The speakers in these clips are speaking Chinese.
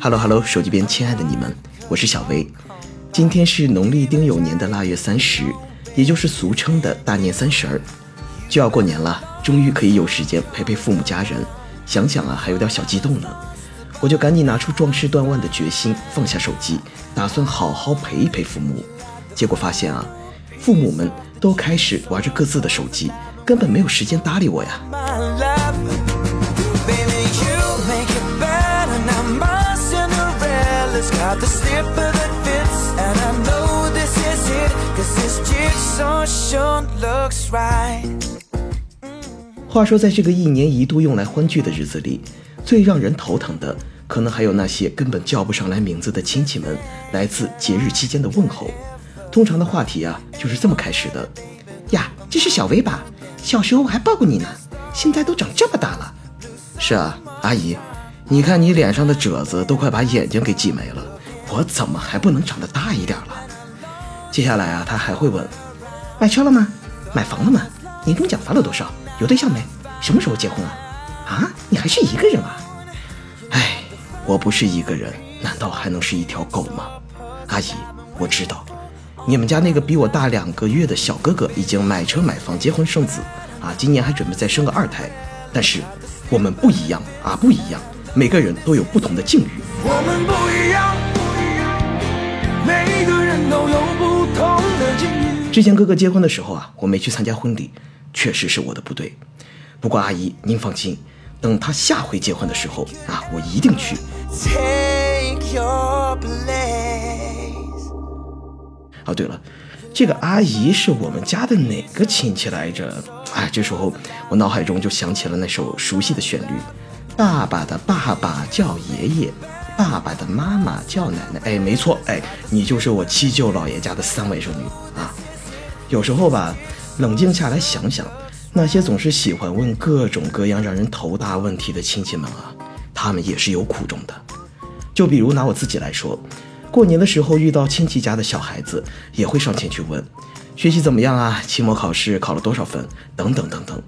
Hello Hello，手机边亲爱的你们，我是小薇。今天是农历丁酉年的腊月三十，也就是俗称的大年三十儿，就要过年了，终于可以有时间陪陪父母家人。想想啊，还有点小激动呢。我就赶紧拿出壮士断腕的决心，放下手机，打算好好陪一陪父母。结果发现啊，父母们都开始玩着各自的手机，根本没有时间搭理我呀。话说，在这个一年一度用来欢聚的日子里，最让人头疼的，可能还有那些根本叫不上来名字的亲戚们来自节日期间的问候。通常的话题啊，就是这么开始的：呀，这是小薇吧？小时候我还抱过你呢，现在都长这么大了。是啊，阿姨，你看你脸上的褶子都快把眼睛给挤没了，我怎么还不能长得大一点了？接下来啊，他还会问：买车了吗？买房了吗？年终奖发了多少？有对象没？什么时候结婚啊？啊，你还是一个人啊？哎，我不是一个人，难道还能是一条狗吗？阿姨，我知道，你们家那个比我大两个月的小哥哥已经买车买房结婚生子啊，今年还准备再生个二胎。但是我们不一样啊，不一样，每个人都有不同的境遇。我们不一样，不一样每个人都有不同的境遇。之前哥哥结婚的时候啊，我没去参加婚礼，确实是我的不对。不过阿姨，您放心，等他下回结婚的时候啊，我一定去。Take your place. 哦，对了，这个阿姨是我们家的哪个亲戚来着？哎，这时候我脑海中就想起了那首熟悉的旋律：爸爸的爸爸叫爷爷，爸爸的妈妈叫奶奶。哎，没错，哎，你就是我七舅姥爷家的三外甥女啊。有时候吧，冷静下来想想，那些总是喜欢问各种各样让人头大问题的亲戚们啊，他们也是有苦衷的。就比如拿我自己来说，过年的时候遇到亲戚家的小孩子，也会上前去问，学习怎么样啊？期末考试考了多少分？等等等等。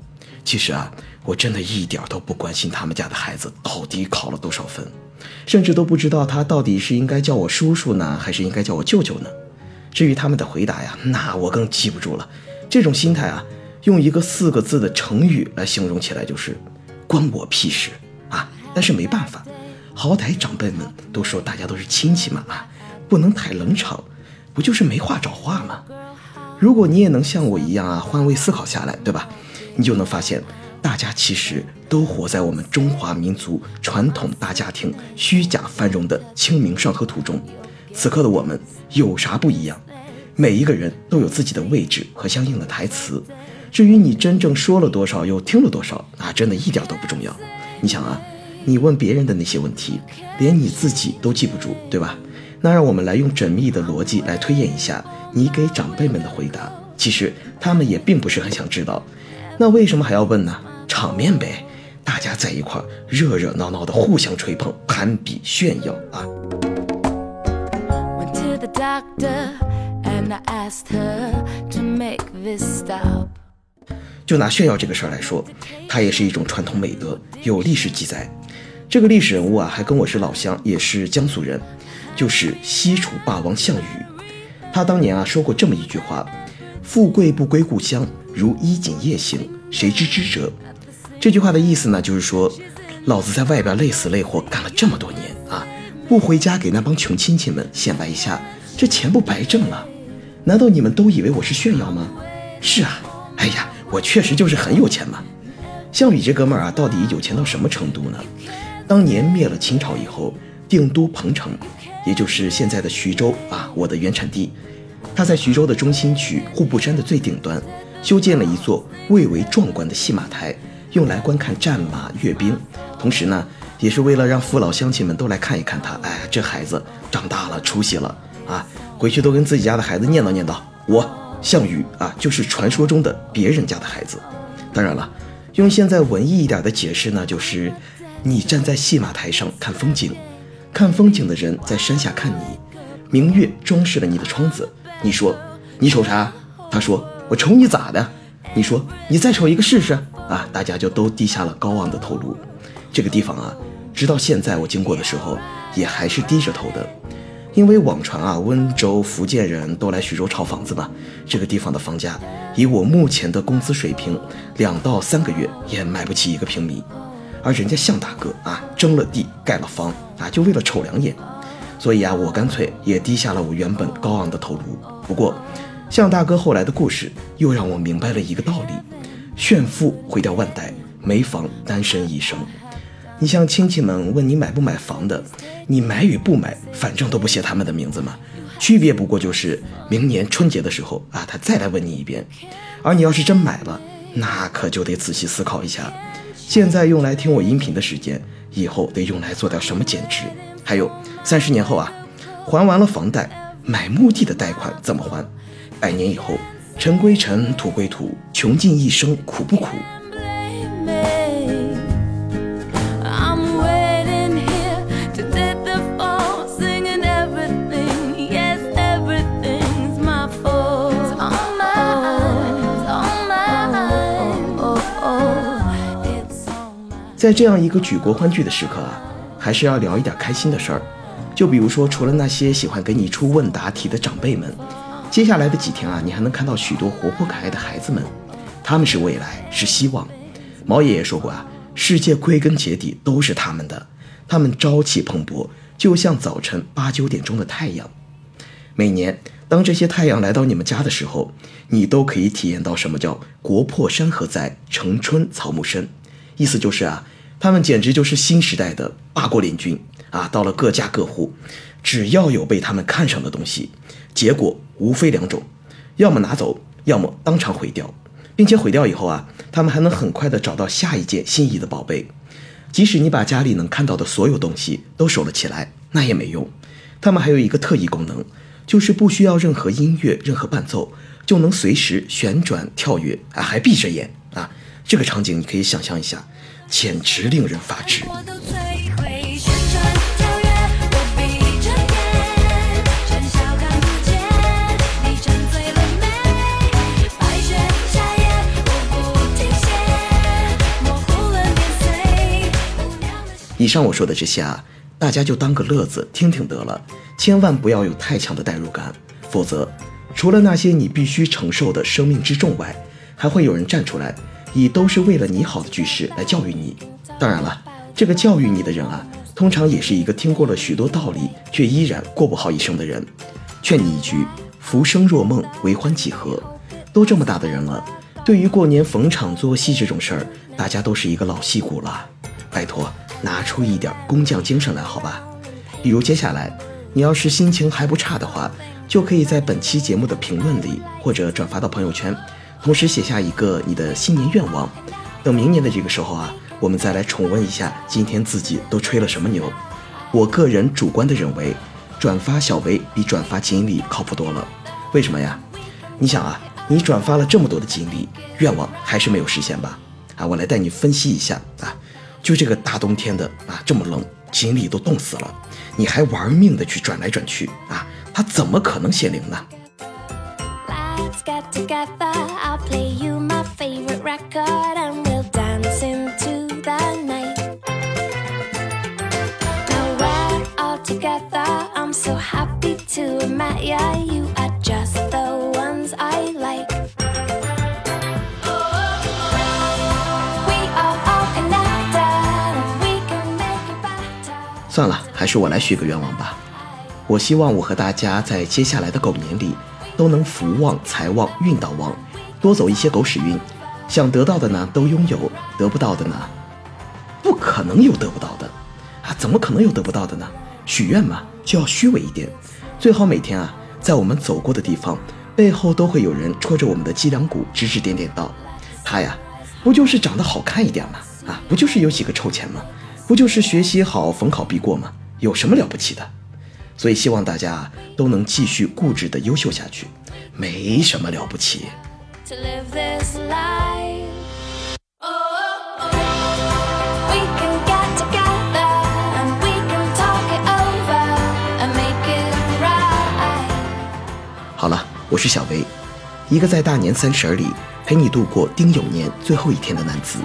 其实啊，我真的一点都不关心他们家的孩子到底考了多少分，甚至都不知道他到底是应该叫我叔叔呢，还是应该叫我舅舅呢。至于他们的回答呀，那我更记不住了。这种心态啊，用一个四个字的成语来形容起来就是“关我屁事”啊！但是没办法，好歹长辈们都说大家都是亲戚嘛啊，不能太冷场，不就是没话找话吗？如果你也能像我一样啊，换位思考下来，对吧？你就能发现，大家其实都活在我们中华民族传统大家庭虚假繁荣的清明上河图中。此刻的我们有啥不一样？每一个人都有自己的位置和相应的台词。至于你真正说了多少，又听了多少，那真的一点都不重要。你想啊，你问别人的那些问题，连你自己都记不住，对吧？那让我们来用缜密的逻辑来推演一下你给长辈们的回答。其实他们也并不是很想知道，那为什么还要问呢？场面呗，大家在一块儿热热闹闹的互相吹捧、攀比、炫耀啊.就拿炫耀这个事儿来说，它也是一种传统美德，有历史记载。这个历史人物啊，还跟我是老乡，也是江苏人，就是西楚霸王项羽。他当年啊说过这么一句话：“富贵不归故乡，如衣锦夜行，谁知之者？”这句话的意思呢，就是说，老子在外边累死累活干了这么多年啊，不回家给那帮穷亲戚们显摆一下，这钱不白挣了？难道你们都以为我是炫耀吗？是啊，哎呀，我确实就是很有钱嘛。项羽这哥们儿啊，到底有钱到什么程度呢？当年灭了秦朝以后，定都彭城，也就是现在的徐州啊，我的原产地。他在徐州的中心区户部山的最顶端，修建了一座蔚为壮观的戏马台，用来观看战马阅兵。同时呢，也是为了让父老乡亲们都来看一看他。哎，这孩子长大了，出息了啊！回去都跟自己家的孩子念叨念叨，我项羽啊，就是传说中的别人家的孩子。当然了，用现在文艺一点的解释呢，就是你站在戏马台上看风景，看风景的人在山下看你，明月装饰了你的窗子。你说你瞅啥？他说我瞅你咋的？你说你再瞅一个试试？啊，大家就都低下了高昂的头颅。这个地方啊，直到现在我经过的时候，也还是低着头的。因为网传啊，温州、福建人都来徐州炒房子嘛，这个地方的房价，以我目前的工资水平，两到三个月也买不起一个平米。而人家向大哥啊，征了地，盖了房啊，就为了瞅两眼。所以啊，我干脆也低下了我原本高昂的头颅。不过，向大哥后来的故事又让我明白了一个道理：炫富毁掉万代，没房单身一生。你像亲戚们问你买不买房的，你买与不买，反正都不写他们的名字嘛。区别不过就是明年春节的时候啊，他再来问你一遍。而你要是真买了，那可就得仔细思考一下，现在用来听我音频的时间，以后得用来做点什么减值。还有三十年后啊，还完了房贷，买墓地的贷款怎么还？百年以后，尘归尘，土归土，穷尽一生苦不苦？在这样一个举国欢聚的时刻啊，还是要聊一点开心的事儿。就比如说，除了那些喜欢给你出问答题的长辈们，接下来的几天啊，你还能看到许多活泼可爱的孩子们，他们是未来，是希望。毛爷爷说过啊，世界归根结底都是他们的，他们朝气蓬勃，就像早晨八九点钟的太阳。每年当这些太阳来到你们家的时候，你都可以体验到什么叫国破山河在，城春草木深。意思就是啊。他们简直就是新时代的八国联军啊！到了各家各户，只要有被他们看上的东西，结果无非两种：要么拿走，要么当场毁掉。并且毁掉以后啊，他们还能很快的找到下一件心仪的宝贝。即使你把家里能看到的所有东西都收了起来，那也没用。他们还有一个特异功能，就是不需要任何音乐、任何伴奏，就能随时旋转跳跃啊，还闭着眼啊！这个场景你可以想象一下。简直令人发指。以上我说的这些啊，大家就当个乐子听听得了，千万不要有太强的代入感，否则，除了那些你必须承受的生命之重外，还会有人站出来。以都是为了你好的句式来教育你，当然了，这个教育你的人啊，通常也是一个听过了许多道理却依然过不好一生的人。劝你一句：浮生若梦，为欢几何？都这么大的人了，对于过年逢场作戏这种事儿，大家都是一个老戏骨了。拜托，拿出一点工匠精神来，好吧？比如接下来，你要是心情还不差的话，就可以在本期节目的评论里或者转发到朋友圈。同时写下一个你的新年愿望，等明年的这个时候啊，我们再来重温一下今天自己都吹了什么牛。我个人主观的认为，转发小薇比转发锦鲤靠谱多了。为什么呀？你想啊，你转发了这么多的锦鲤，愿望还是没有实现吧？啊，我来带你分析一下啊。就这个大冬天的啊，这么冷，锦鲤都冻死了，你还玩命的去转来转去啊，它怎么可能显灵呢 got together, I'll play you my favorite record and we'll dance into the night. Now we're all together. I'm so happy to admit ya. You are just the ones I like. 算了，还是我来许个愿望吧。我希望我和大家在接下来的狗年里。都能福旺财旺运道旺，多走一些狗屎运。想得到的呢都拥有，得不到的呢，不可能有得不到的啊！怎么可能有得不到的呢？许愿嘛就要虚伪一点，最好每天啊在我们走过的地方背后都会有人戳着我们的脊梁骨，指指点点道：“他呀，不就是长得好看一点吗？啊，不就是有几个臭钱吗？不就是学习好，逢考必过吗？有什么了不起的？”所以希望大家都能继续固执的优秀下去，没什么了不起。好了，我是小薇，一个在大年三十儿里陪你度过丁酉年最后一天的男子。